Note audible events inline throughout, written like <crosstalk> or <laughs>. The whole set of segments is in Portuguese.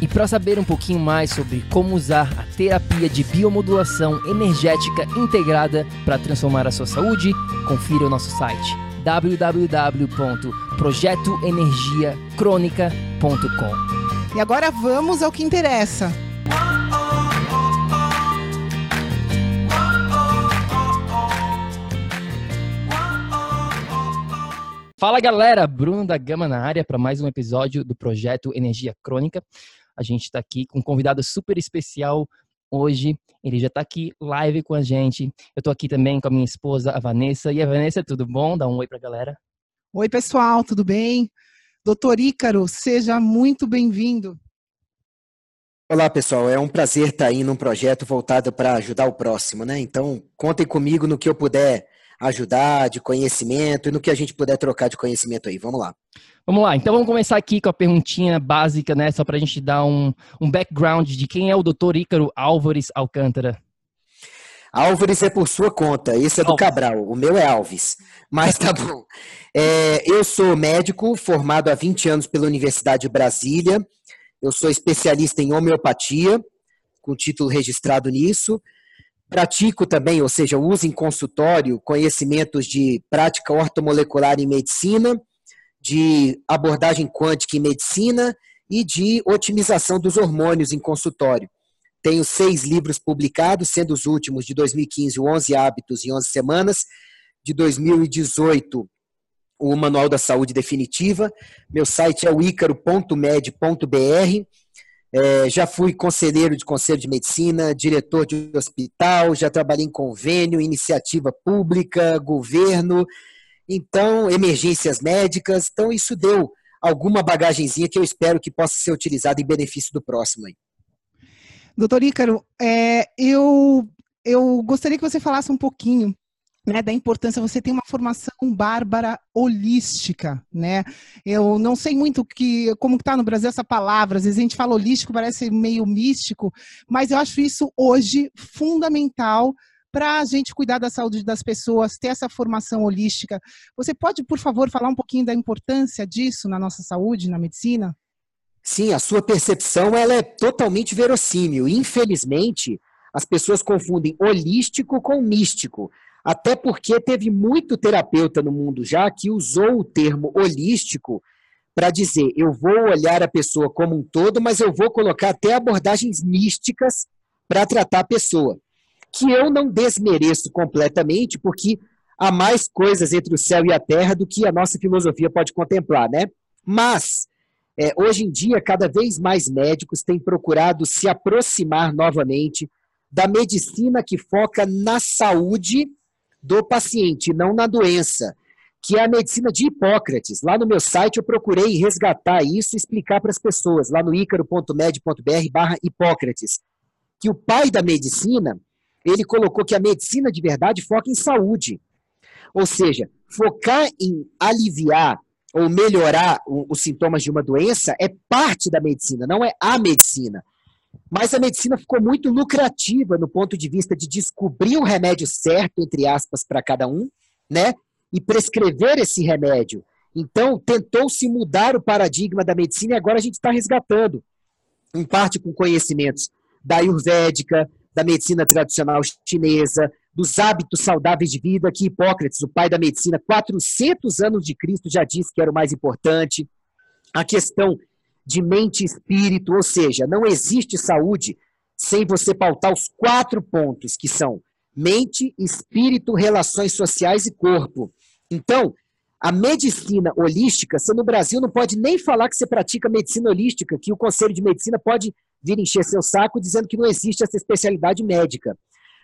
E para saber um pouquinho mais sobre como usar a terapia de biomodulação energética integrada para transformar a sua saúde, confira o nosso site www.projetoenergiacronica.com. E agora vamos ao que interessa. Fala galera, Bruno da Gama na área para mais um episódio do projeto Energia Crônica. A gente está aqui com um convidado super especial hoje. Ele já está aqui live com a gente. Eu estou aqui também com a minha esposa, a Vanessa. E a Vanessa, tudo bom? Dá um oi para a galera. Oi, pessoal, tudo bem? Doutor Ícaro, seja muito bem-vindo. Olá, pessoal. É um prazer estar aí num projeto voltado para ajudar o próximo, né? Então, contem comigo no que eu puder ajudar de conhecimento e no que a gente puder trocar de conhecimento aí. Vamos lá. Vamos lá, então vamos começar aqui com a perguntinha básica, né? Só para a gente dar um, um background de quem é o doutor Ícaro Álvares Alcântara. Álvares é por sua conta, esse é do. Cabral, o meu é Alves. Mas tá <laughs> bom. É, eu sou médico, formado há 20 anos pela Universidade de Brasília. Eu sou especialista em homeopatia, com título registrado nisso. Pratico também, ou seja, uso em consultório conhecimentos de prática ortomolecular em medicina de abordagem quântica em medicina e de otimização dos hormônios em consultório. Tenho seis livros publicados, sendo os últimos de 2015, o 11 Hábitos em 11 Semanas, de 2018, o Manual da Saúde Definitiva. Meu site é o icaro.med.br. É, já fui conselheiro de conselho de medicina, diretor de hospital, já trabalhei em convênio, iniciativa pública, governo, então, emergências médicas. Então, isso deu alguma bagagenzinha que eu espero que possa ser utilizada em benefício do próximo aí. Doutor Ícaro, é, eu, eu gostaria que você falasse um pouquinho né, da importância você tem uma formação bárbara holística, né? Eu não sei muito que como está no Brasil essa palavra, às vezes a gente fala holístico, parece meio místico, mas eu acho isso hoje fundamental para a gente cuidar da saúde das pessoas, ter essa formação holística. Você pode, por favor, falar um pouquinho da importância disso na nossa saúde, na medicina? Sim, a sua percepção ela é totalmente verossímil. Infelizmente, as pessoas confundem holístico com místico. Até porque teve muito terapeuta no mundo já que usou o termo holístico para dizer eu vou olhar a pessoa como um todo, mas eu vou colocar até abordagens místicas para tratar a pessoa que eu não desmereço completamente, porque há mais coisas entre o céu e a terra do que a nossa filosofia pode contemplar, né? Mas, é, hoje em dia, cada vez mais médicos têm procurado se aproximar novamente da medicina que foca na saúde do paciente, não na doença, que é a medicina de Hipócrates. Lá no meu site eu procurei resgatar isso e explicar para as pessoas, lá no icaro.med.br barra Hipócrates, que o pai da medicina ele colocou que a medicina de verdade foca em saúde. Ou seja, focar em aliviar ou melhorar os sintomas de uma doença é parte da medicina, não é a medicina. Mas a medicina ficou muito lucrativa no ponto de vista de descobrir o remédio certo, entre aspas, para cada um, né? E prescrever esse remédio. Então, tentou-se mudar o paradigma da medicina e agora a gente está resgatando, em parte com conhecimentos da Ayurvédica, da medicina tradicional chinesa, dos hábitos saudáveis de vida, que Hipócrates, o pai da medicina, 400 anos de Cristo, já disse que era o mais importante. A questão de mente e espírito, ou seja, não existe saúde sem você pautar os quatro pontos, que são mente, espírito, relações sociais e corpo. Então, a medicina holística, você no Brasil não pode nem falar que você pratica medicina holística, que o Conselho de Medicina pode vir encher seu saco dizendo que não existe essa especialidade médica.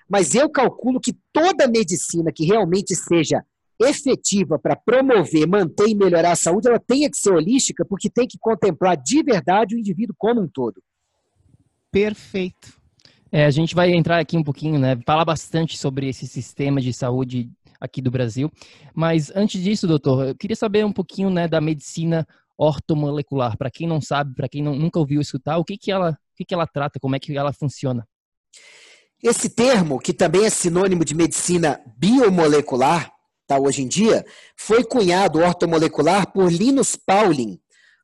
Mas eu calculo que toda medicina que realmente seja efetiva para promover, manter e melhorar a saúde, ela tenha que ser holística, porque tem que contemplar de verdade o indivíduo como um todo. Perfeito. É, a gente vai entrar aqui um pouquinho, né? Falar bastante sobre esse sistema de saúde aqui do Brasil. Mas antes disso, doutor, eu queria saber um pouquinho né, da medicina ortomolecular. Para quem não sabe, para quem não, nunca ouviu escutar, o que, que, ela, o que, que ela trata, como é que ela funciona? Esse termo, que também é sinônimo de medicina biomolecular, tá, hoje em dia, foi cunhado ortomolecular por Linus Pauling,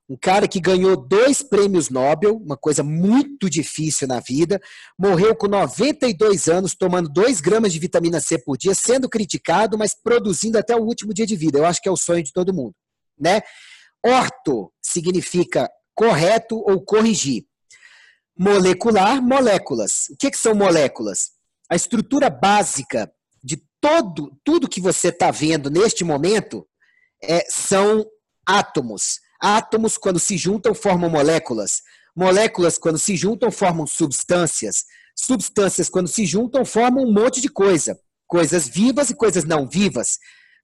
um cara que ganhou dois prêmios Nobel, uma coisa muito difícil na vida, morreu com 92 anos, tomando 2 gramas de vitamina C por dia, sendo criticado, mas produzindo até o último dia de vida. Eu acho que é o sonho de todo mundo. Né? Orto significa correto ou corrigir. Molecular, moléculas. O que, que são moléculas? A estrutura básica de todo, tudo que você está vendo neste momento é, são átomos. Átomos, quando se juntam, formam moléculas. Moléculas, quando se juntam, formam substâncias. Substâncias, quando se juntam, formam um monte de coisa. Coisas vivas e coisas não vivas.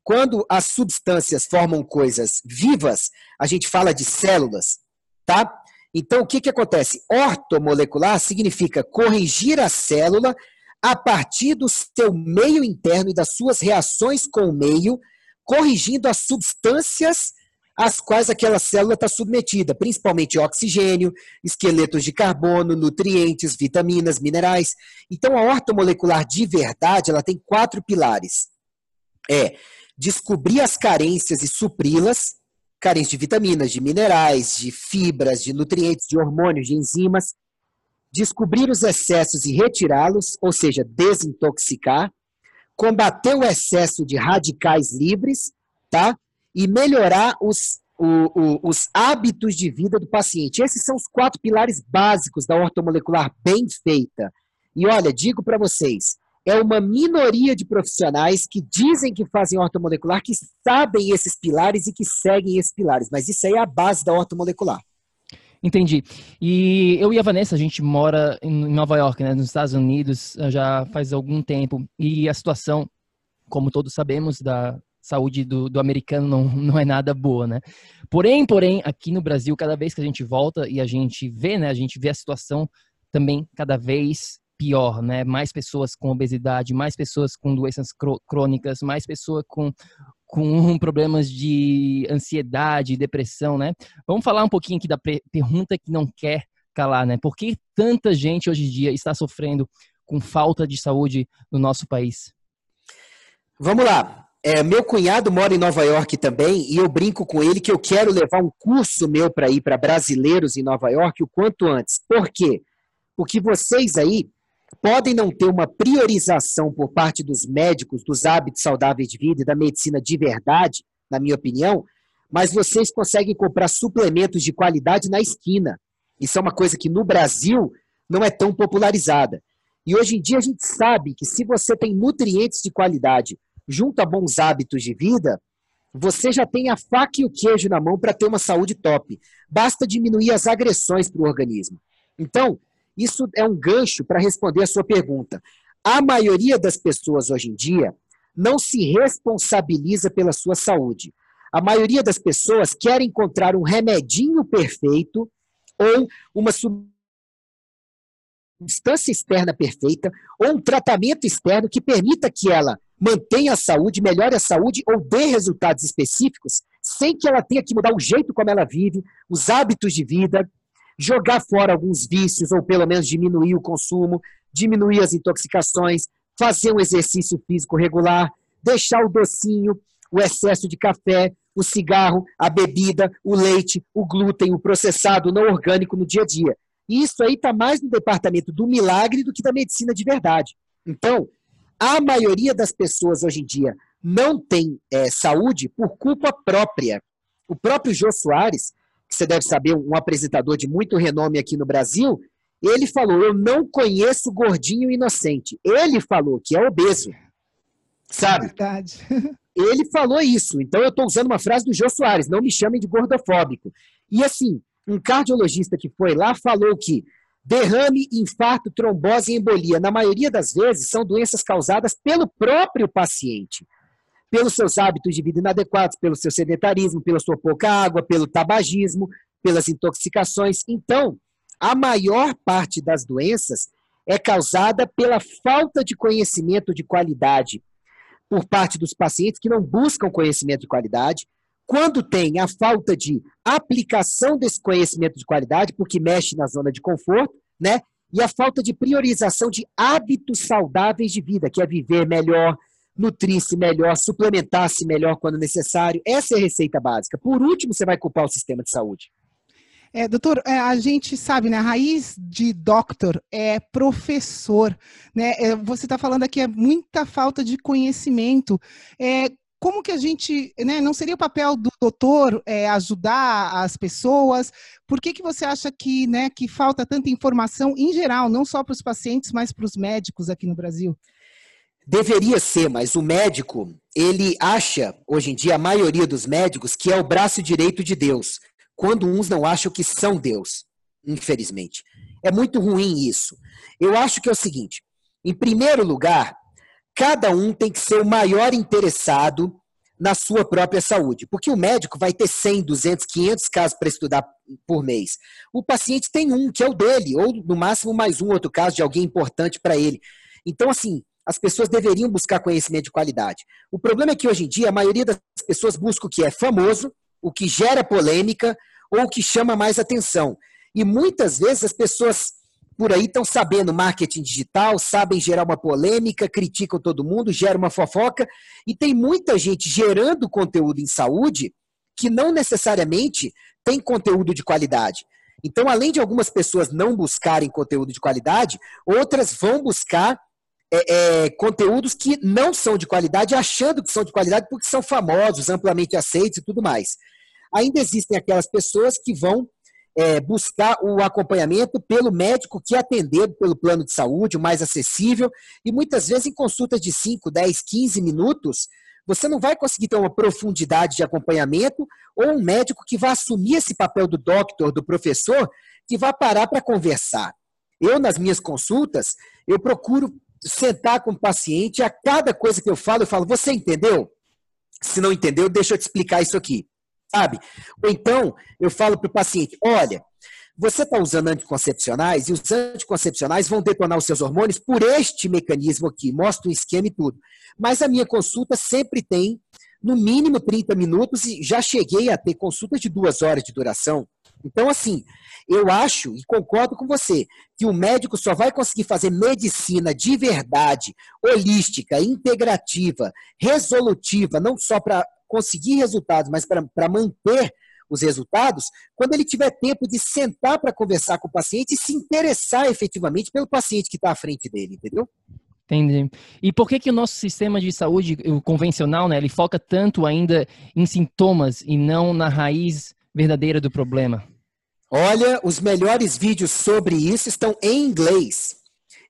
Quando as substâncias formam coisas vivas, a gente fala de células, tá? Então, o que, que acontece? Ortomolecular significa corrigir a célula a partir do seu meio interno e das suas reações com o meio, corrigindo as substâncias às quais aquela célula está submetida, principalmente oxigênio, esqueletos de carbono, nutrientes, vitaminas, minerais. Então, a ortomolecular de verdade, ela tem quatro pilares. É descobrir as carências e supri-las, carências de vitaminas, de minerais, de fibras, de nutrientes, de hormônios, de enzimas, descobrir os excessos e retirá-los, ou seja, desintoxicar, combater o excesso de radicais livres, tá? e melhorar os, o, o, os hábitos de vida do paciente. Esses são os quatro pilares básicos da ortomolecular bem feita. E olha, digo para vocês, é uma minoria de profissionais que dizem que fazem ortomolecular, que sabem esses pilares e que seguem esses pilares, mas isso aí é a base da ortomolecular. Entendi. E eu e a Vanessa, a gente mora em Nova York, né, nos Estados Unidos, já faz algum tempo, e a situação, como todos sabemos, da saúde do, do americano não, <laughs> não é nada boa, né? Porém, porém, aqui no Brasil, cada vez que a gente volta e a gente vê, né, a gente vê a situação também cada vez pior, né? Mais pessoas com obesidade, mais pessoas com doenças crônicas, mais pessoas com, com <laughs> problemas de ansiedade, depressão, né? Vamos falar um pouquinho aqui da pergunta que não quer calar, né? Por que tanta gente hoje em dia está sofrendo com falta de saúde no nosso país? Vamos lá. É, meu cunhado mora em Nova York também e eu brinco com ele que eu quero levar um curso meu para ir para brasileiros em Nova York o quanto antes. Por quê? Porque vocês aí podem não ter uma priorização por parte dos médicos dos hábitos saudáveis de vida e da medicina de verdade, na minha opinião, mas vocês conseguem comprar suplementos de qualidade na esquina. Isso é uma coisa que no Brasil não é tão popularizada. E hoje em dia a gente sabe que se você tem nutrientes de qualidade junto a bons hábitos de vida, você já tem a faca e o queijo na mão para ter uma saúde top. Basta diminuir as agressões para o organismo. Então, isso é um gancho para responder a sua pergunta. A maioria das pessoas hoje em dia não se responsabiliza pela sua saúde. A maioria das pessoas quer encontrar um remedinho perfeito ou uma substância externa perfeita ou um tratamento externo que permita que ela mantenha a saúde, melhore a saúde ou dê resultados específicos, sem que ela tenha que mudar o jeito como ela vive, os hábitos de vida, jogar fora alguns vícios ou pelo menos diminuir o consumo, diminuir as intoxicações, fazer um exercício físico regular, deixar o docinho, o excesso de café, o cigarro, a bebida, o leite, o glúten, o processado não orgânico no dia a dia. E isso aí está mais no departamento do milagre do que da medicina de verdade. Então, a maioria das pessoas hoje em dia não tem é, saúde por culpa própria. O próprio Jô Soares, que você deve saber, um apresentador de muito renome aqui no Brasil, Ele falou: Eu não conheço gordinho inocente. Ele falou que é obeso. Sabe? Verdade. Ele falou isso. Então eu estou usando uma frase do Jô Soares: não me chamem de gordofóbico. E assim, um cardiologista que foi lá falou que derrame, infarto, trombose e embolia, na maioria das vezes, são doenças causadas pelo próprio paciente. Pelos seus hábitos de vida inadequados, pelo seu sedentarismo, pela sua pouca água, pelo tabagismo, pelas intoxicações. Então, a maior parte das doenças é causada pela falta de conhecimento de qualidade por parte dos pacientes que não buscam conhecimento de qualidade. Quando tem a falta de aplicação desse conhecimento de qualidade, porque mexe na zona de conforto, né? E a falta de priorização de hábitos saudáveis de vida, que é viver melhor, nutrir-se melhor, suplementar-se melhor quando necessário. Essa é a receita básica. Por último, você vai culpar o sistema de saúde. É, doutor, é, a gente sabe, né? A raiz de doctor é professor, né? É, você está falando aqui é muita falta de conhecimento. É, como que a gente, né? Não seria o papel do doutor é, ajudar as pessoas? Por que, que você acha que, né, que falta tanta informação em geral, não só para os pacientes, mas para os médicos aqui no Brasil? Deveria ser, mas o médico, ele acha, hoje em dia, a maioria dos médicos, que é o braço direito de Deus quando uns não acham que são Deus, infelizmente. É muito ruim isso. Eu acho que é o seguinte: em primeiro lugar, cada um tem que ser o maior interessado na sua própria saúde, porque o médico vai ter 100, 200, 500 casos para estudar por mês. O paciente tem um, que é o dele, ou no máximo mais um outro caso de alguém importante para ele. Então, assim, as pessoas deveriam buscar conhecimento de qualidade. O problema é que hoje em dia a maioria das pessoas busca o que é famoso, o que gera polêmica ou o que chama mais atenção. E muitas vezes as pessoas por aí estão sabendo marketing digital, sabem gerar uma polêmica, criticam todo mundo, geram uma fofoca, e tem muita gente gerando conteúdo em saúde que não necessariamente tem conteúdo de qualidade. Então, além de algumas pessoas não buscarem conteúdo de qualidade, outras vão buscar é, é, conteúdos que não são de qualidade, achando que são de qualidade porque são famosos, amplamente aceitos e tudo mais ainda existem aquelas pessoas que vão é, buscar o acompanhamento pelo médico que é atendido pelo plano de saúde, o mais acessível, e muitas vezes em consultas de 5, 10, 15 minutos, você não vai conseguir ter uma profundidade de acompanhamento ou um médico que vai assumir esse papel do doctor, do professor, que vai parar para conversar. Eu, nas minhas consultas, eu procuro sentar com o paciente, a cada coisa que eu falo, eu falo, você entendeu? Se não entendeu, deixa eu te explicar isso aqui sabe? Ou então, eu falo para o paciente: olha, você está usando anticoncepcionais e os anticoncepcionais vão detonar os seus hormônios por este mecanismo aqui, mostra o esquema e tudo. Mas a minha consulta sempre tem, no mínimo, 30 minutos e já cheguei a ter consultas de duas horas de duração. Então, assim, eu acho e concordo com você que o médico só vai conseguir fazer medicina de verdade, holística, integrativa, resolutiva, não só para conseguir resultados, mas para manter os resultados, quando ele tiver tempo de sentar para conversar com o paciente e se interessar efetivamente pelo paciente que está à frente dele, entendeu? Entendi. E por que que o nosso sistema de saúde o convencional, né, ele foca tanto ainda em sintomas e não na raiz verdadeira do problema? Olha, os melhores vídeos sobre isso estão em inglês.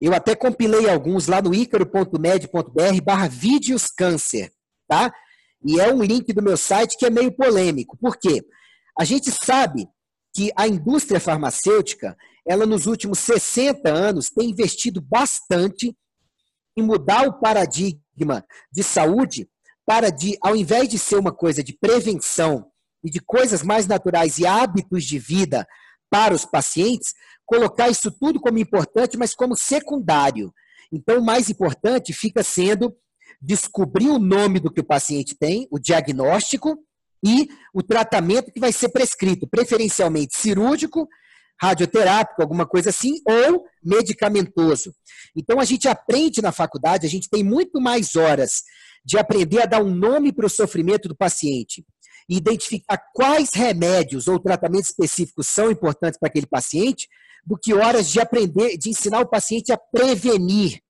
Eu até compilei alguns lá no icaro.med.br barra vídeos câncer, tá? E é um link do meu site que é meio polêmico. Por quê? A gente sabe que a indústria farmacêutica, ela nos últimos 60 anos tem investido bastante em mudar o paradigma de saúde para de, ao invés de ser uma coisa de prevenção e de coisas mais naturais e hábitos de vida para os pacientes, colocar isso tudo como importante, mas como secundário. Então, o mais importante fica sendo descobrir o nome do que o paciente tem, o diagnóstico e o tratamento que vai ser prescrito, preferencialmente cirúrgico, radioterápico, alguma coisa assim, ou medicamentoso. Então a gente aprende na faculdade, a gente tem muito mais horas de aprender a dar um nome para o sofrimento do paciente e identificar quais remédios ou tratamentos específicos são importantes para aquele paciente, do que horas de aprender, de ensinar o paciente a prevenir,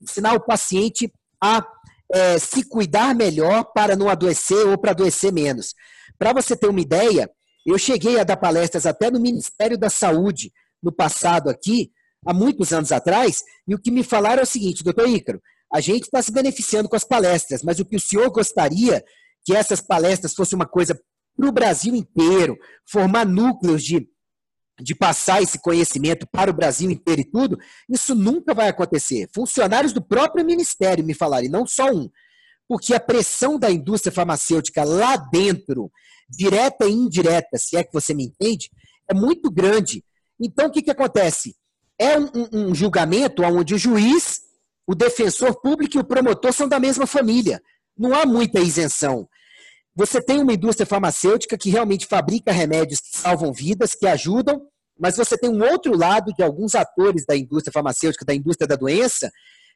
ensinar o paciente a é, se cuidar melhor para não adoecer ou para adoecer menos. Para você ter uma ideia, eu cheguei a dar palestras até no Ministério da Saúde, no passado aqui, há muitos anos atrás, e o que me falaram é o seguinte, doutor Ícaro, a gente está se beneficiando com as palestras, mas o que o senhor gostaria que essas palestras fossem uma coisa para o Brasil inteiro, formar núcleos de, de passar esse conhecimento para o Brasil inteiro e tudo, isso nunca vai acontecer. Funcionários do próprio ministério me falaram, e não só um, porque a pressão da indústria farmacêutica lá dentro, direta e indireta, se é que você me entende, é muito grande. Então, o que, que acontece? É um, um, julgamento onde o juiz, o defensor público e o promotor são da mesma família. Não há muita isenção. Você tem uma indústria farmacêutica que realmente fabrica remédios que salvam vidas, que ajudam, mas você tem um outro lado de alguns atores da indústria farmacêutica, da indústria da doença,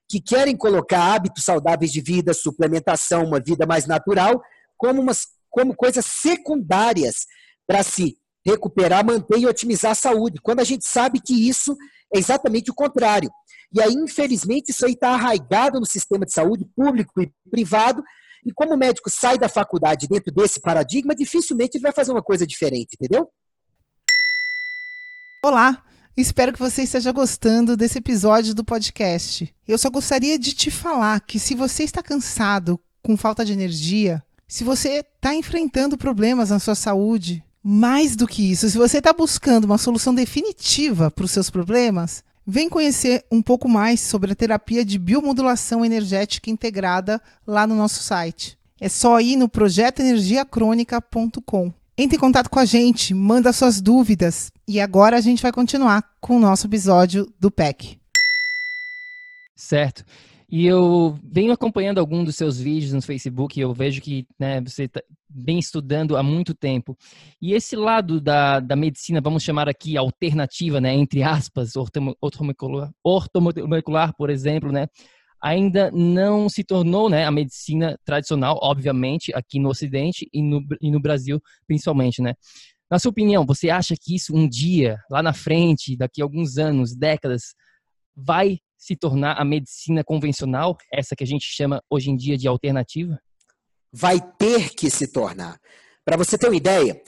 que querem colocar hábitos saudáveis de vida, suplementação, uma vida mais natural, como, umas, como coisas secundárias para se recuperar, manter e otimizar a saúde, quando a gente sabe que isso é exatamente o contrário. E aí, infelizmente, isso aí está arraigado no sistema de saúde público e privado, e como o médico sai da faculdade dentro desse paradigma, dificilmente ele vai fazer uma coisa diferente, entendeu? Olá, espero que você esteja gostando desse episódio do podcast. Eu só gostaria de te falar que se você está cansado, com falta de energia, se você está enfrentando problemas na sua saúde, mais do que isso, se você está buscando uma solução definitiva para os seus problemas, Vem conhecer um pouco mais sobre a terapia de biomodulação energética integrada lá no nosso site. É só ir no projetoenergiacrônica.com. Entre em contato com a gente, manda suas dúvidas e agora a gente vai continuar com o nosso episódio do PEC. Certo. E eu venho acompanhando algum dos seus vídeos no Facebook e eu vejo que né, você vem estudando há muito tempo. E esse lado da, da medicina, vamos chamar aqui alternativa, né, entre aspas, ortomolecular, ortomolecular, por exemplo, né, ainda não se tornou né, a medicina tradicional, obviamente, aqui no Ocidente e no, e no Brasil principalmente. Né? Na sua opinião, você acha que isso um dia, lá na frente, daqui a alguns anos, décadas, vai se tornar a medicina convencional, essa que a gente chama hoje em dia de alternativa? Vai ter que se tornar. Para você ter uma ideia,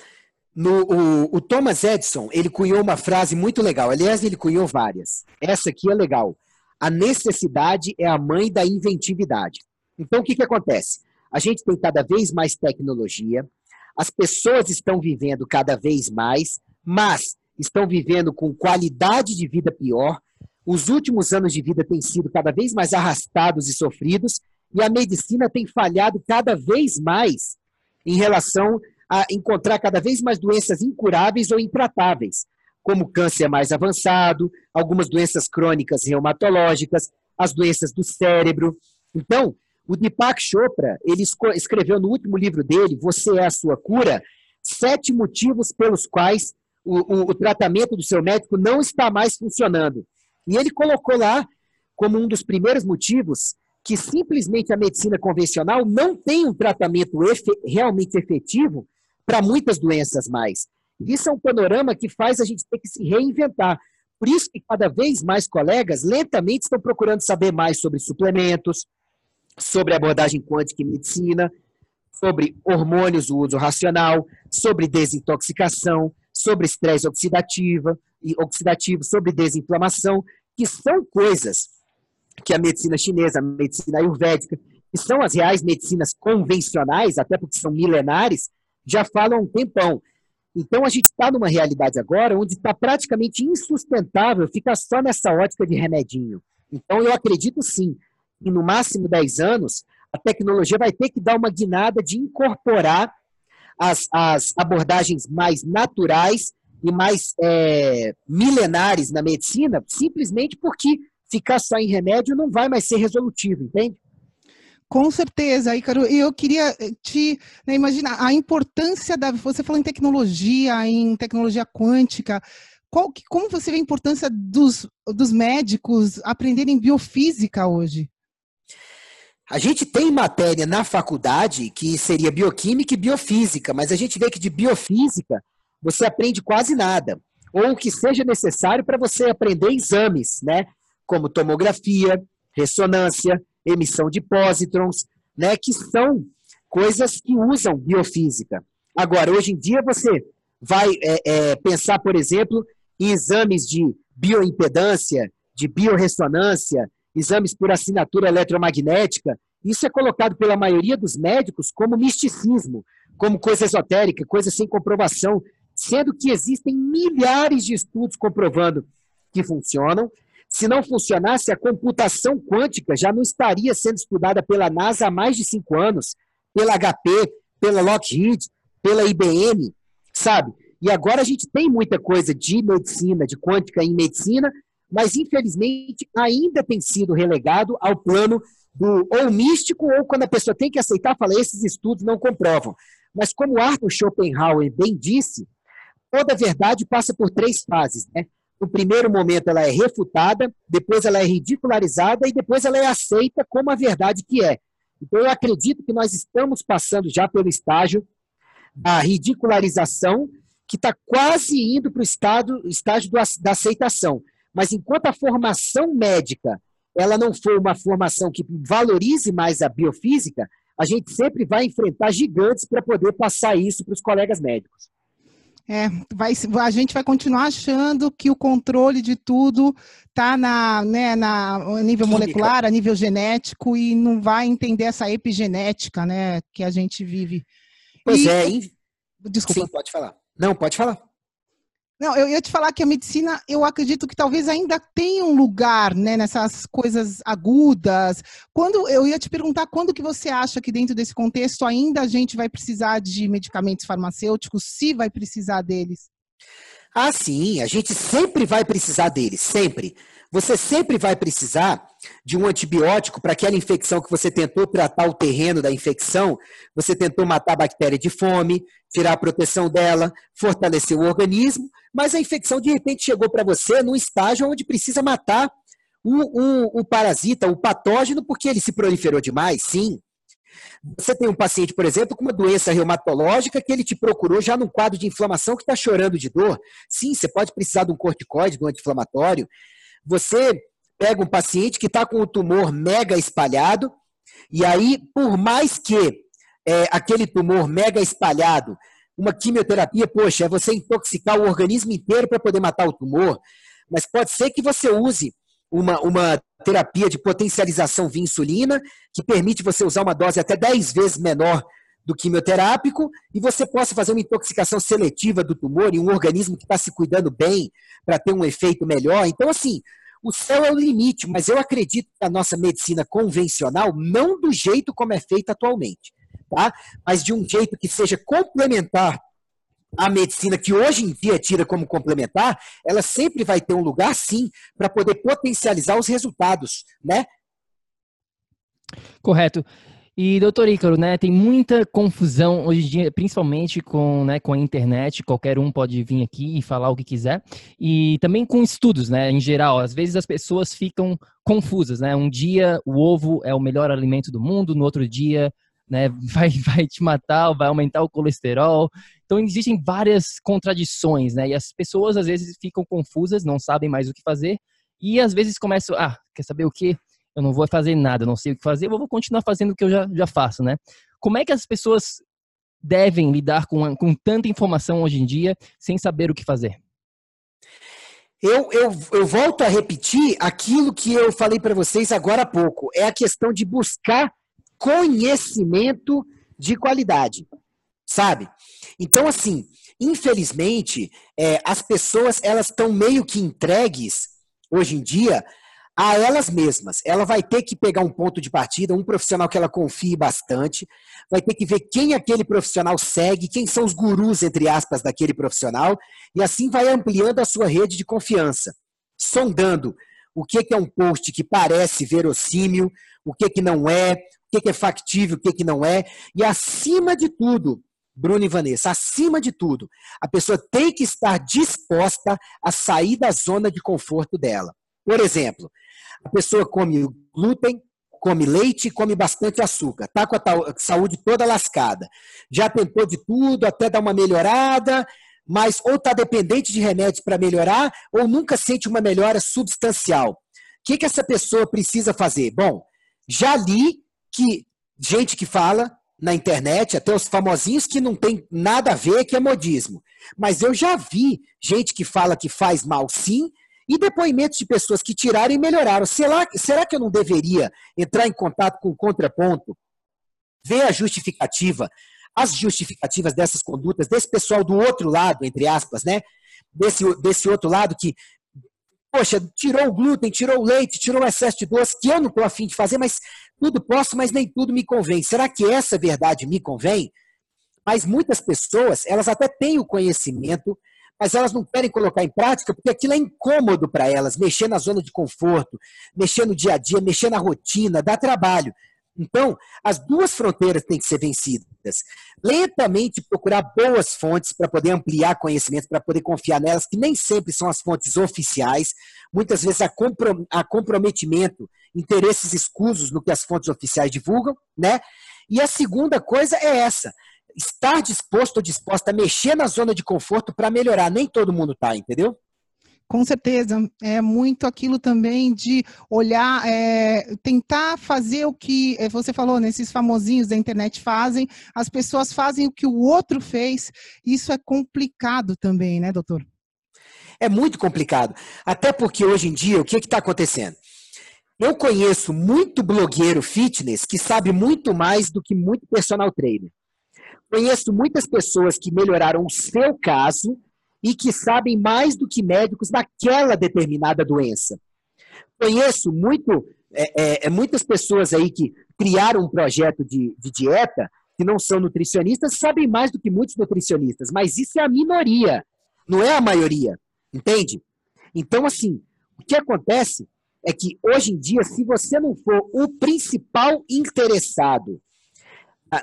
no, o, o, Thomas Edison, ele cunhou uma frase muito legal. Aliás, ele cunhou várias. Essa aqui é legal. A necessidade é a mãe da inventividade. Então, o que, que acontece? A gente tem cada vez mais tecnologia, as pessoas estão vivendo cada vez mais, mas estão vivendo com qualidade de vida pior, os últimos anos de vida têm sido cada vez mais arrastados e sofridos, e a medicina tem falhado cada vez mais em relação a encontrar cada vez mais doenças incuráveis ou intratáveis, como câncer mais avançado, algumas doenças crônicas reumatológicas, as doenças do cérebro. Então, o Deepak Chopra, ele escreveu no último livro dele, Você é a sua cura, sete motivos pelos quais o, o, o tratamento do seu médico não está mais funcionando. E ele colocou lá como um dos primeiros motivos que simplesmente a medicina convencional não tem um tratamento efe realmente efetivo para muitas doenças mais. Isso é um panorama que faz a gente ter que se reinventar. Por isso que cada vez mais colegas lentamente estão procurando saber mais sobre suplementos, sobre abordagem quântica e medicina, sobre hormônios, o uso racional, sobre desintoxicação, sobre estresse oxidativo, oxidativo, sobre desinflamação, que são coisas que a medicina chinesa, a medicina ayurvédica, que são as reais medicinas convencionais, até porque são milenares, já falam há um tempão. Então a gente está numa realidade agora onde está praticamente insustentável ficar só nessa ótica de remedinho. Então eu acredito sim que no máximo 10 anos a tecnologia vai ter que dar uma guinada de incorporar as, as abordagens mais naturais e mais é, milenares na medicina, simplesmente porque ficar só em remédio não vai mais ser resolutivo, entende? Com certeza, Ícaro. E eu queria eh, te né, imaginar a importância da. Você falou em tecnologia, em tecnologia quântica. Qual, como você vê a importância dos, dos médicos aprenderem biofísica hoje? A gente tem matéria na faculdade que seria bioquímica e biofísica, mas a gente vê que de biofísica você aprende quase nada. Ou o que seja necessário para você aprender exames, né? Como tomografia, ressonância, emissão de pósitrons, né? Que são coisas que usam biofísica. Agora, hoje em dia, você vai é, é, pensar, por exemplo, em exames de bioimpedância, de biorressonância, exames por assinatura eletromagnética, isso é colocado pela maioria dos médicos como misticismo, como coisa esotérica, coisa sem comprovação, sendo que existem milhares de estudos comprovando que funcionam. Se não funcionasse, a computação quântica já não estaria sendo estudada pela NASA há mais de cinco anos, pela HP, pela Lockheed, pela IBM, sabe? E agora a gente tem muita coisa de medicina, de quântica em medicina, mas infelizmente ainda tem sido relegado ao plano do ou místico, ou quando a pessoa tem que aceitar, fala, esses estudos não comprovam. Mas como Arthur Schopenhauer bem disse, toda verdade passa por três fases, né? No primeiro momento ela é refutada, depois ela é ridicularizada e depois ela é aceita como a verdade que é. Então eu acredito que nós estamos passando já pelo estágio da ridicularização, que está quase indo para o estágio da aceitação. Mas enquanto a formação médica ela não for uma formação que valorize mais a biofísica, a gente sempre vai enfrentar gigantes para poder passar isso para os colegas médicos. É, vai, a gente vai continuar achando que o controle de tudo está na, né, na a nível molecular, a nível genético e não vai entender essa epigenética, né, que a gente vive. Pois e, é, hein? Desculpa. Sim, pode falar. Não, pode falar. Não, eu ia te falar que a medicina, eu acredito que talvez ainda tenha um lugar, né, nessas coisas agudas. Quando eu ia te perguntar quando que você acha que dentro desse contexto ainda a gente vai precisar de medicamentos farmacêuticos, se vai precisar deles? Ah, sim, a gente sempre vai precisar deles, sempre. Você sempre vai precisar de um antibiótico para aquela infecção que você tentou tratar o terreno da infecção, você tentou matar a bactéria de fome, tirar a proteção dela, fortalecer o organismo, mas a infecção de repente chegou para você num estágio onde precisa matar o, o, o parasita, o patógeno, porque ele se proliferou demais, sim. Você tem um paciente, por exemplo, com uma doença reumatológica que ele te procurou já num quadro de inflamação que está chorando de dor. Sim, você pode precisar de um corticoide, de um anti-inflamatório. Você pega um paciente que está com o tumor mega espalhado, e aí, por mais que é, aquele tumor mega espalhado, uma quimioterapia, poxa, é você intoxicar o organismo inteiro para poder matar o tumor, mas pode ser que você use uma, uma terapia de potencialização via insulina, que permite você usar uma dose até 10 vezes menor do quimioterápico, e você possa fazer uma intoxicação seletiva do tumor em um organismo que está se cuidando bem para ter um efeito melhor. Então, assim, o céu é o limite, mas eu acredito que a nossa medicina convencional, não do jeito como é feita atualmente, tá? mas de um jeito que seja complementar à medicina, que hoje em dia tida como complementar, ela sempre vai ter um lugar, sim, para poder potencializar os resultados, né? Correto. E, doutor Ícaro, né, tem muita confusão hoje em dia, principalmente com, né, com a internet, qualquer um pode vir aqui e falar o que quiser, e também com estudos, né, em geral, às vezes as pessoas ficam confusas, né, um dia o ovo é o melhor alimento do mundo, no outro dia, né, <laughs> vai, vai te matar, vai aumentar o colesterol, então existem várias contradições, né, e as pessoas às vezes ficam confusas, não sabem mais o que fazer, e às vezes começam, ah, quer saber o que? Eu não vou fazer nada, não sei o que fazer, eu vou continuar fazendo o que eu já, já faço, né? Como é que as pessoas devem lidar com, com tanta informação hoje em dia sem saber o que fazer? Eu, eu, eu volto a repetir aquilo que eu falei para vocês agora há pouco. É a questão de buscar conhecimento de qualidade, sabe? Então, assim, infelizmente, é, as pessoas elas estão meio que entregues hoje em dia a elas mesmas. Ela vai ter que pegar um ponto de partida, um profissional que ela confie bastante, vai ter que ver quem aquele profissional segue, quem são os gurus, entre aspas, daquele profissional, e assim vai ampliando a sua rede de confiança, sondando o que é um post que parece verossímil, o que, que não é, o que é factível, o que, que não é, e acima de tudo, Bruno e Vanessa, acima de tudo, a pessoa tem que estar disposta a sair da zona de conforto dela. Por exemplo, a pessoa come glúten, come leite, come bastante açúcar, está com a saúde toda lascada. Já tentou de tudo até dar uma melhorada, mas ou está dependente de remédios para melhorar, ou nunca sente uma melhora substancial. O que, que essa pessoa precisa fazer? Bom, já li que gente que fala na internet, até os famosinhos que não tem nada a ver, que é modismo. Mas eu já vi gente que fala que faz mal sim, e depoimentos de pessoas que tiraram e melhoraram. Será, será que eu não deveria entrar em contato com o contraponto, ver a justificativa, as justificativas dessas condutas, desse pessoal do outro lado, entre aspas, né? Desse, desse outro lado que, poxa, tirou o glúten, tirou o leite, tirou o excesso de doce, que eu não estou afim de fazer, mas tudo posso, mas nem tudo me convém. Será que essa verdade me convém? Mas muitas pessoas, elas até têm o conhecimento, mas elas não querem colocar em prática porque aquilo é incômodo para elas, mexer na zona de conforto, mexer no dia a dia, mexer na rotina, dá trabalho. Então, as duas fronteiras têm que ser vencidas. Lentamente procurar boas fontes para poder ampliar conhecimento, para poder confiar nelas, que nem sempre são as fontes oficiais. Muitas vezes há, comprom há comprometimento, interesses escusos no que as fontes oficiais divulgam, né? E a segunda coisa é essa: estar disposto ou disposta a mexer na zona de conforto para melhorar. Nem todo mundo está, entendeu? Com certeza, é muito aquilo também de olhar, é, tentar fazer o que é, você falou, nesses né, famosinhos da internet fazem, as pessoas fazem o que o outro fez, isso é complicado também, né, doutor? É muito complicado, até porque hoje em dia, o que está acontecendo? Eu conheço muito blogueiro fitness que sabe muito mais do que muito personal trainer. Conheço muitas pessoas que melhoraram o seu caso e que sabem mais do que médicos daquela determinada doença. Conheço muito, é, é, é, muitas pessoas aí que criaram um projeto de, de dieta, que não são nutricionistas, sabem mais do que muitos nutricionistas, mas isso é a minoria, não é a maioria, entende? Então, assim, o que acontece é que hoje em dia, se você não for o principal interessado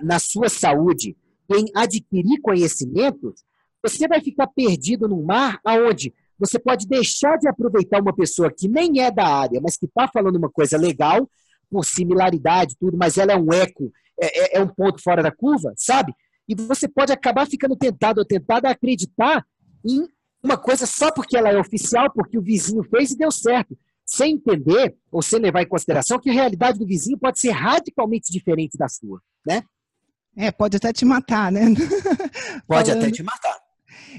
na sua saúde, em adquirir conhecimentos, você vai ficar perdido num mar aonde você pode deixar de aproveitar uma pessoa que nem é da área, mas que está falando uma coisa legal, por similaridade, tudo, mas ela é um eco, é, é, é, um ponto fora da curva, sabe? E você pode acabar ficando tentado ou tentada a acreditar em uma coisa só porque ela é oficial, porque o vizinho fez e deu certo, sem entender ou sem levar em consideração que a realidade do vizinho pode ser radicalmente diferente da sua, né? É, pode até te matar, né? <laughs> Pode Falando... até te matar.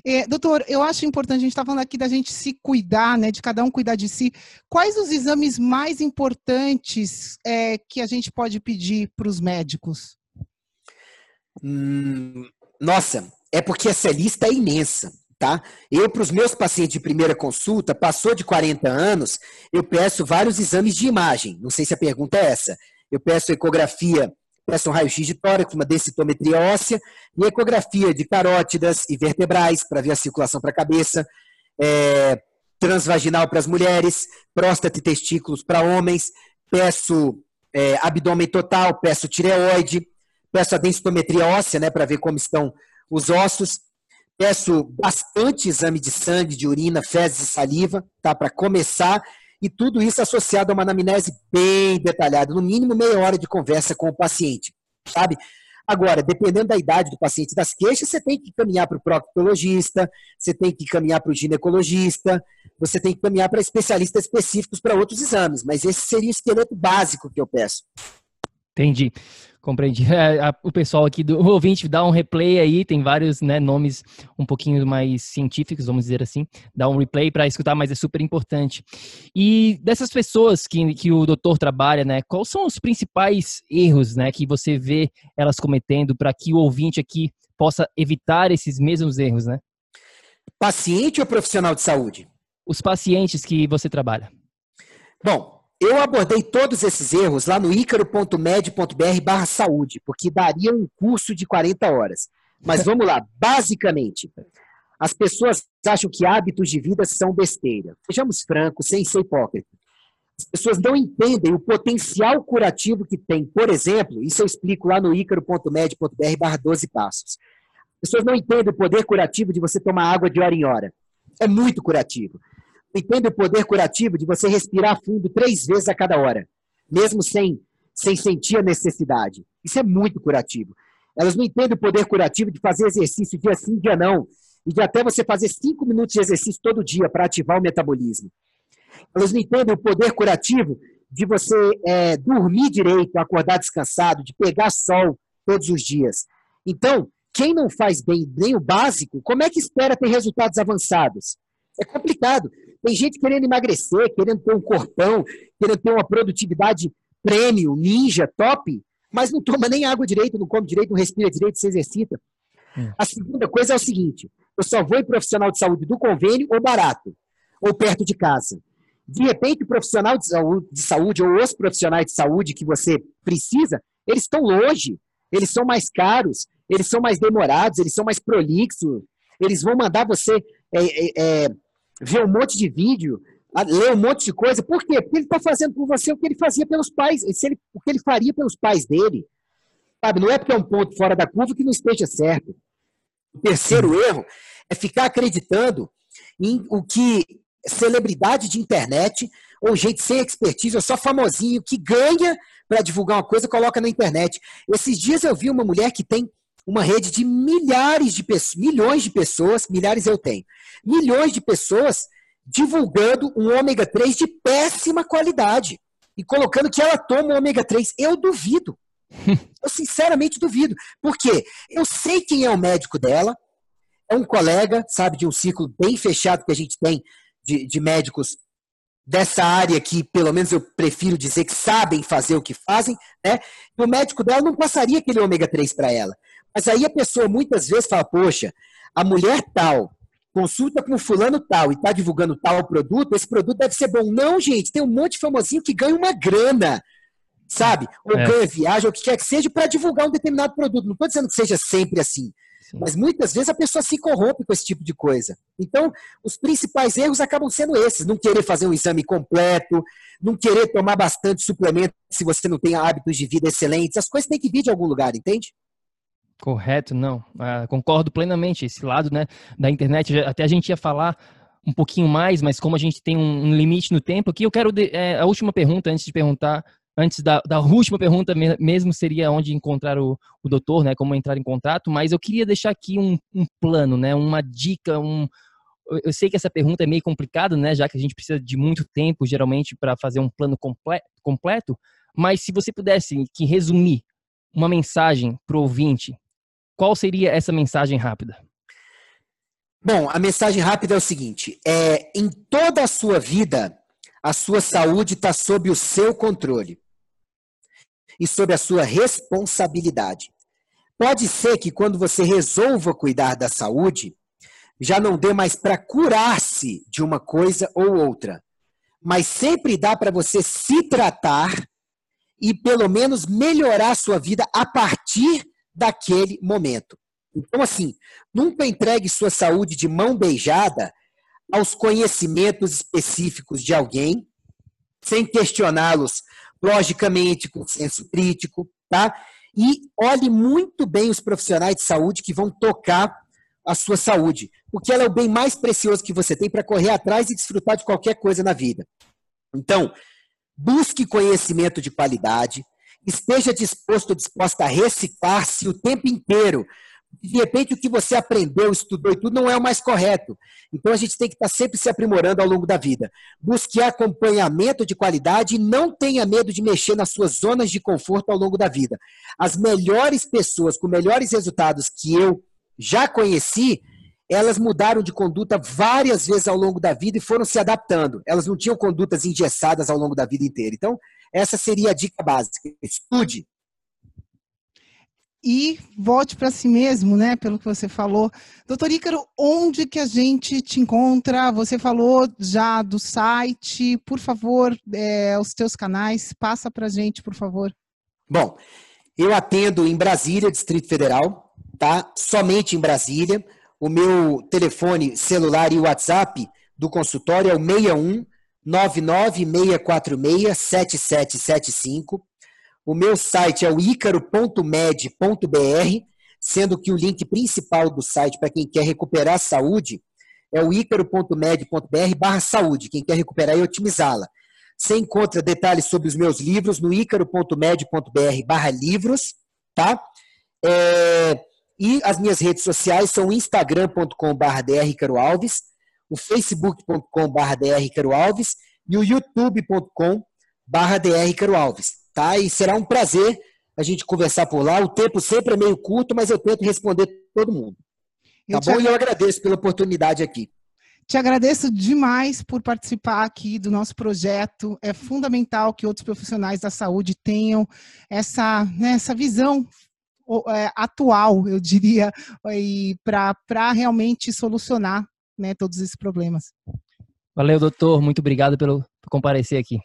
É, doutor, eu acho importante, a gente está falando aqui da gente se cuidar, né, de cada um cuidar de si. Quais os exames mais importantes é, que a gente pode pedir para os médicos? Hum, nossa, é porque essa lista é imensa, tá? Eu, para os meus pacientes de primeira consulta, passou de 40 anos, eu peço vários exames de imagem. Não sei se a pergunta é essa. Eu peço ecografia peça um raio-x de tórax, uma densitometria óssea e ecografia de carótidas e vertebrais para ver a circulação para a cabeça, é, transvaginal para as mulheres, próstata e testículos para homens, peço é, abdômen total, peço tireoide, peço a densitometria óssea, né, para ver como estão os ossos, peço bastante exame de sangue, de urina, fezes e saliva, tá, para começar, e tudo isso associado a uma anamnese bem detalhada, no mínimo meia hora de conversa com o paciente, sabe? Agora, dependendo da idade do paciente das queixas, você tem que caminhar para o proctologista, você tem que caminhar para o ginecologista, você tem que caminhar para especialistas específicos para outros exames, mas esse seria o esqueleto básico que eu peço. Entendi. Compreendi. <laughs> É, o pessoal aqui do ouvinte dá um replay aí, tem vários né, nomes um pouquinho mais científicos, vamos dizer assim. Dá um replay para escutar, mas é super importante. E dessas pessoas que, que o doutor trabalha, né, quais são os principais erros né, que você vê elas cometendo para que o ouvinte aqui possa evitar esses mesmos erros, né? Paciente ou profissional de saúde? Os pacientes que você trabalha. Bom, eu abordei todos esses erros lá no icaro.med.br barra saúde, porque daria um curso de 40 horas. Mas vamos lá, basicamente, as pessoas acham que hábitos de vida são besteira. Sejamos francos, sem ser hipócrita. As pessoas não entendem o potencial curativo que tem. Por exemplo, isso eu explico lá no icaro.med.br barra 12 passos. As pessoas não entendem o poder curativo de você tomar água de hora em hora. É muito curativo entende o poder curativo de você respirar fundo três vezes a cada hora, mesmo sem, sem sentir a necessidade. Isso é muito curativo. Elas não entendem o poder curativo de fazer exercício dia sim, dia não, e de até você fazer cinco minutos de exercício todo dia para ativar o metabolismo. Elas não entendem o poder curativo de você é, dormir direito, acordar descansado, de pegar sol todos os dias. Então, quem não faz bem nem o básico, como é que espera ter resultados avançados? É complicado. Tem gente querendo emagrecer, querendo ter um corpão, querendo ter uma produtividade prêmio, ninja, top, mas não toma nem água direito, não come direito, não respira direito, se exercita. Hum. A segunda coisa é o seguinte: eu só vou em profissional de saúde do convênio ou barato, ou perto de casa. De repente, o profissional de saúde, de saúde ou os profissionais de saúde que você precisa, eles estão longe, eles são mais caros, eles são mais demorados, eles são mais prolixos, eles vão mandar você é, é, ver um monte de vídeo, ler um monte de coisa. Por quê? Porque ele está fazendo por você o que ele fazia pelos pais, ele, o que ele faria pelos pais dele. Sabe? Não é porque é um ponto fora da curva que não esteja certo. O terceiro erro é ficar acreditando em o que celebridade de internet ou gente sem expertise, ou só famosinho que ganha para divulgar uma coisa, coloca na internet. Esses dias eu vi uma mulher que tem uma rede de milhares de pessoas, milhões de pessoas, milhares eu tenho, milhões de pessoas divulgando um ômega 3 de péssima qualidade e colocando que ela toma o ômega 3. Eu duvido. <laughs> Eu sinceramente duvido. Por quê? Eu sei quem é o médico dela, é um colega, sabe, de um ciclo bem fechado que a gente tem de, de médicos dessa área que, pelo menos eu prefiro dizer que sabem fazer o que fazem, né? E o médico dela não passaria aquele ômega 3 para ela. Mas aí a pessoa muitas vezes fala, poxa, a mulher tal consulta com fulano tal e está divulgando tal produto, esse produto deve ser bom. Não, gente, tem um monte de famosinho que ganha uma grana, sabe? Ou é. ganha viagem, ou o que quer que seja, para divulgar um determinado produto. Não estou dizendo que seja sempre assim. Sim. Mas muitas vezes a pessoa se corrompe com esse tipo de coisa. Então, os principais erros acabam sendo esses: não querer fazer um exame completo, não querer tomar bastante suplemento se você não tem hábitos de vida excelentes. As coisas têm que vir de algum lugar, entende? Correto, não. Ah, concordo plenamente. Esse lado né, da internet, até a gente ia falar um pouquinho mais, mas como a gente tem um, limite no tempo aqui, eu quero. De, é, a última pergunta, antes de perguntar antes da, da última pergunta mesmo seria onde encontrar o, o doutor, né? Como entrar em contato, mas eu queria deixar aqui um, um plano, né? Uma dica, um. Eu sei que essa pergunta é meio complicada, né? Já que a gente precisa de muito tempo, geralmente, para fazer um plano comple completo. Mas se você pudesse que resumir uma mensagem para o ouvinte, qual seria essa mensagem rápida? Bom, a mensagem rápida é o seguinte: é, em toda a sua vida, a sua saúde está sob o seu controle e sob a sua responsabilidade. Pode ser que quando você resolva cuidar da saúde, já não dê mais para curar-se de uma coisa ou outra, mas sempre dá para você se tratar e pelo menos melhorar a sua vida a partir daquele momento. Então, assim, nunca entregue sua saúde de mão beijada aos conhecimentos específicos de alguém, sem questioná-los logicamente, com senso crítico, tá? E olhe muito bem os profissionais de saúde que vão tocar a sua saúde, porque ela é o bem mais precioso que você tem para correr atrás e desfrutar de qualquer coisa na vida. Então, busque conhecimento de qualidade, esteja disposto ou disposta a reciclar-se o tempo inteiro, de repente o que você aprendeu, estudou e tudo não é o mais correto. Então a gente tem que estar sempre se aprimorando ao longo da vida. Busque acompanhamento de qualidade e não tenha medo de mexer nas suas zonas de conforto ao longo da vida. As melhores pessoas com melhores resultados que eu já conheci, elas mudaram de conduta várias vezes ao longo da vida e foram se adaptando. Elas não tinham condutas engessadas ao longo da vida inteira. Então, essa seria a dica básica. Estude, e volte para si mesmo, né? Pelo que você falou. Doutor Ícaro, onde que a gente te encontra? Você falou já do site, por favor, é, os teus canais, passa para a gente, por favor. Bom, eu atendo em Brasília, Distrito Federal, tá? Somente em Brasília. O meu telefone celular e WhatsApp do consultório é o 61 99646 7775. O meu site é o icaro.med.br, sendo que o link principal do site para quem quer recuperar a saúde é o icaro.med.br barra saúde, quem quer recuperar e otimizá-la. Você encontra detalhes sobre os meus livros no icaro.med.br barra livros, tá? É, e as minhas redes sociais são instagram.com barra drricaroalves, o facebook.com barra drricaroalves e o youtube.com barra drricaroalves tá? E será um prazer a gente conversar por lá. O tempo sempre é meio curto, mas eu tento responder todo mundo. Tá bom? E eu agradeço pela oportunidade aqui. Te agradeço demais por participar aqui do nosso projeto. É fundamental que outros profissionais da saúde tenham essa, né, essa visão é, atual, eu diria, para realmente solucionar né, todos esses problemas. Valeu, doutor. Muito obrigado pelo, por comparecer aqui.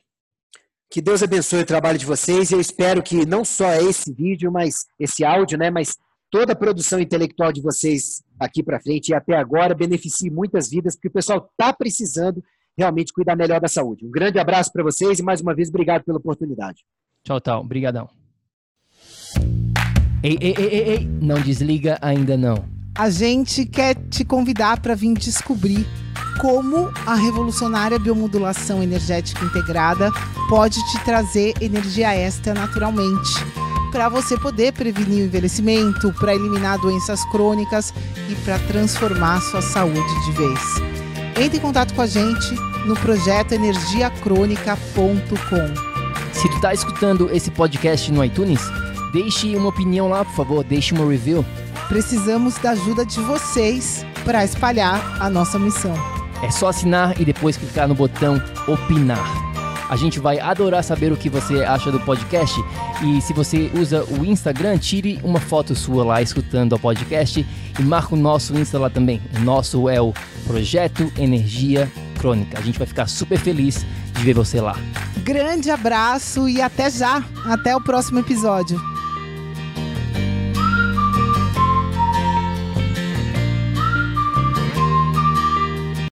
Que Deus abençoe o trabalho de vocês. Eu espero que não só esse vídeo, mas esse áudio, né, mas toda a produção intelectual de vocês aqui para frente e até agora beneficie muitas vidas, porque o pessoal está precisando realmente cuidar melhor da saúde. Um grande abraço para vocês e mais uma vez obrigado pela oportunidade. Tchau, tchau. Obrigadão. Ei, ei, ei, ei, ei, não desliga ainda não. A gente quer te convidar para vir descobrir como a revolucionária biomodulação energética integrada pode te trazer energia extra naturalmente para você poder prevenir o envelhecimento, para eliminar doenças crônicas e para transformar sua saúde de vez. Entre em contato com a gente no projeto energiacrônica.com. Se tu tá escutando esse podcast no iTunes, deixe uma opinião lá, por favor, deixe uma review. Precisamos da ajuda de vocês para espalhar a nossa missão. É só assinar e depois clicar no botão opinar. A gente vai adorar saber o que você acha do podcast. E se você usa o Instagram, tire uma foto sua lá escutando o podcast e marca o nosso Insta lá também. O nosso é o Projeto Energia Crônica. A gente vai ficar super feliz de ver você lá. Grande abraço e até já! Até o próximo episódio.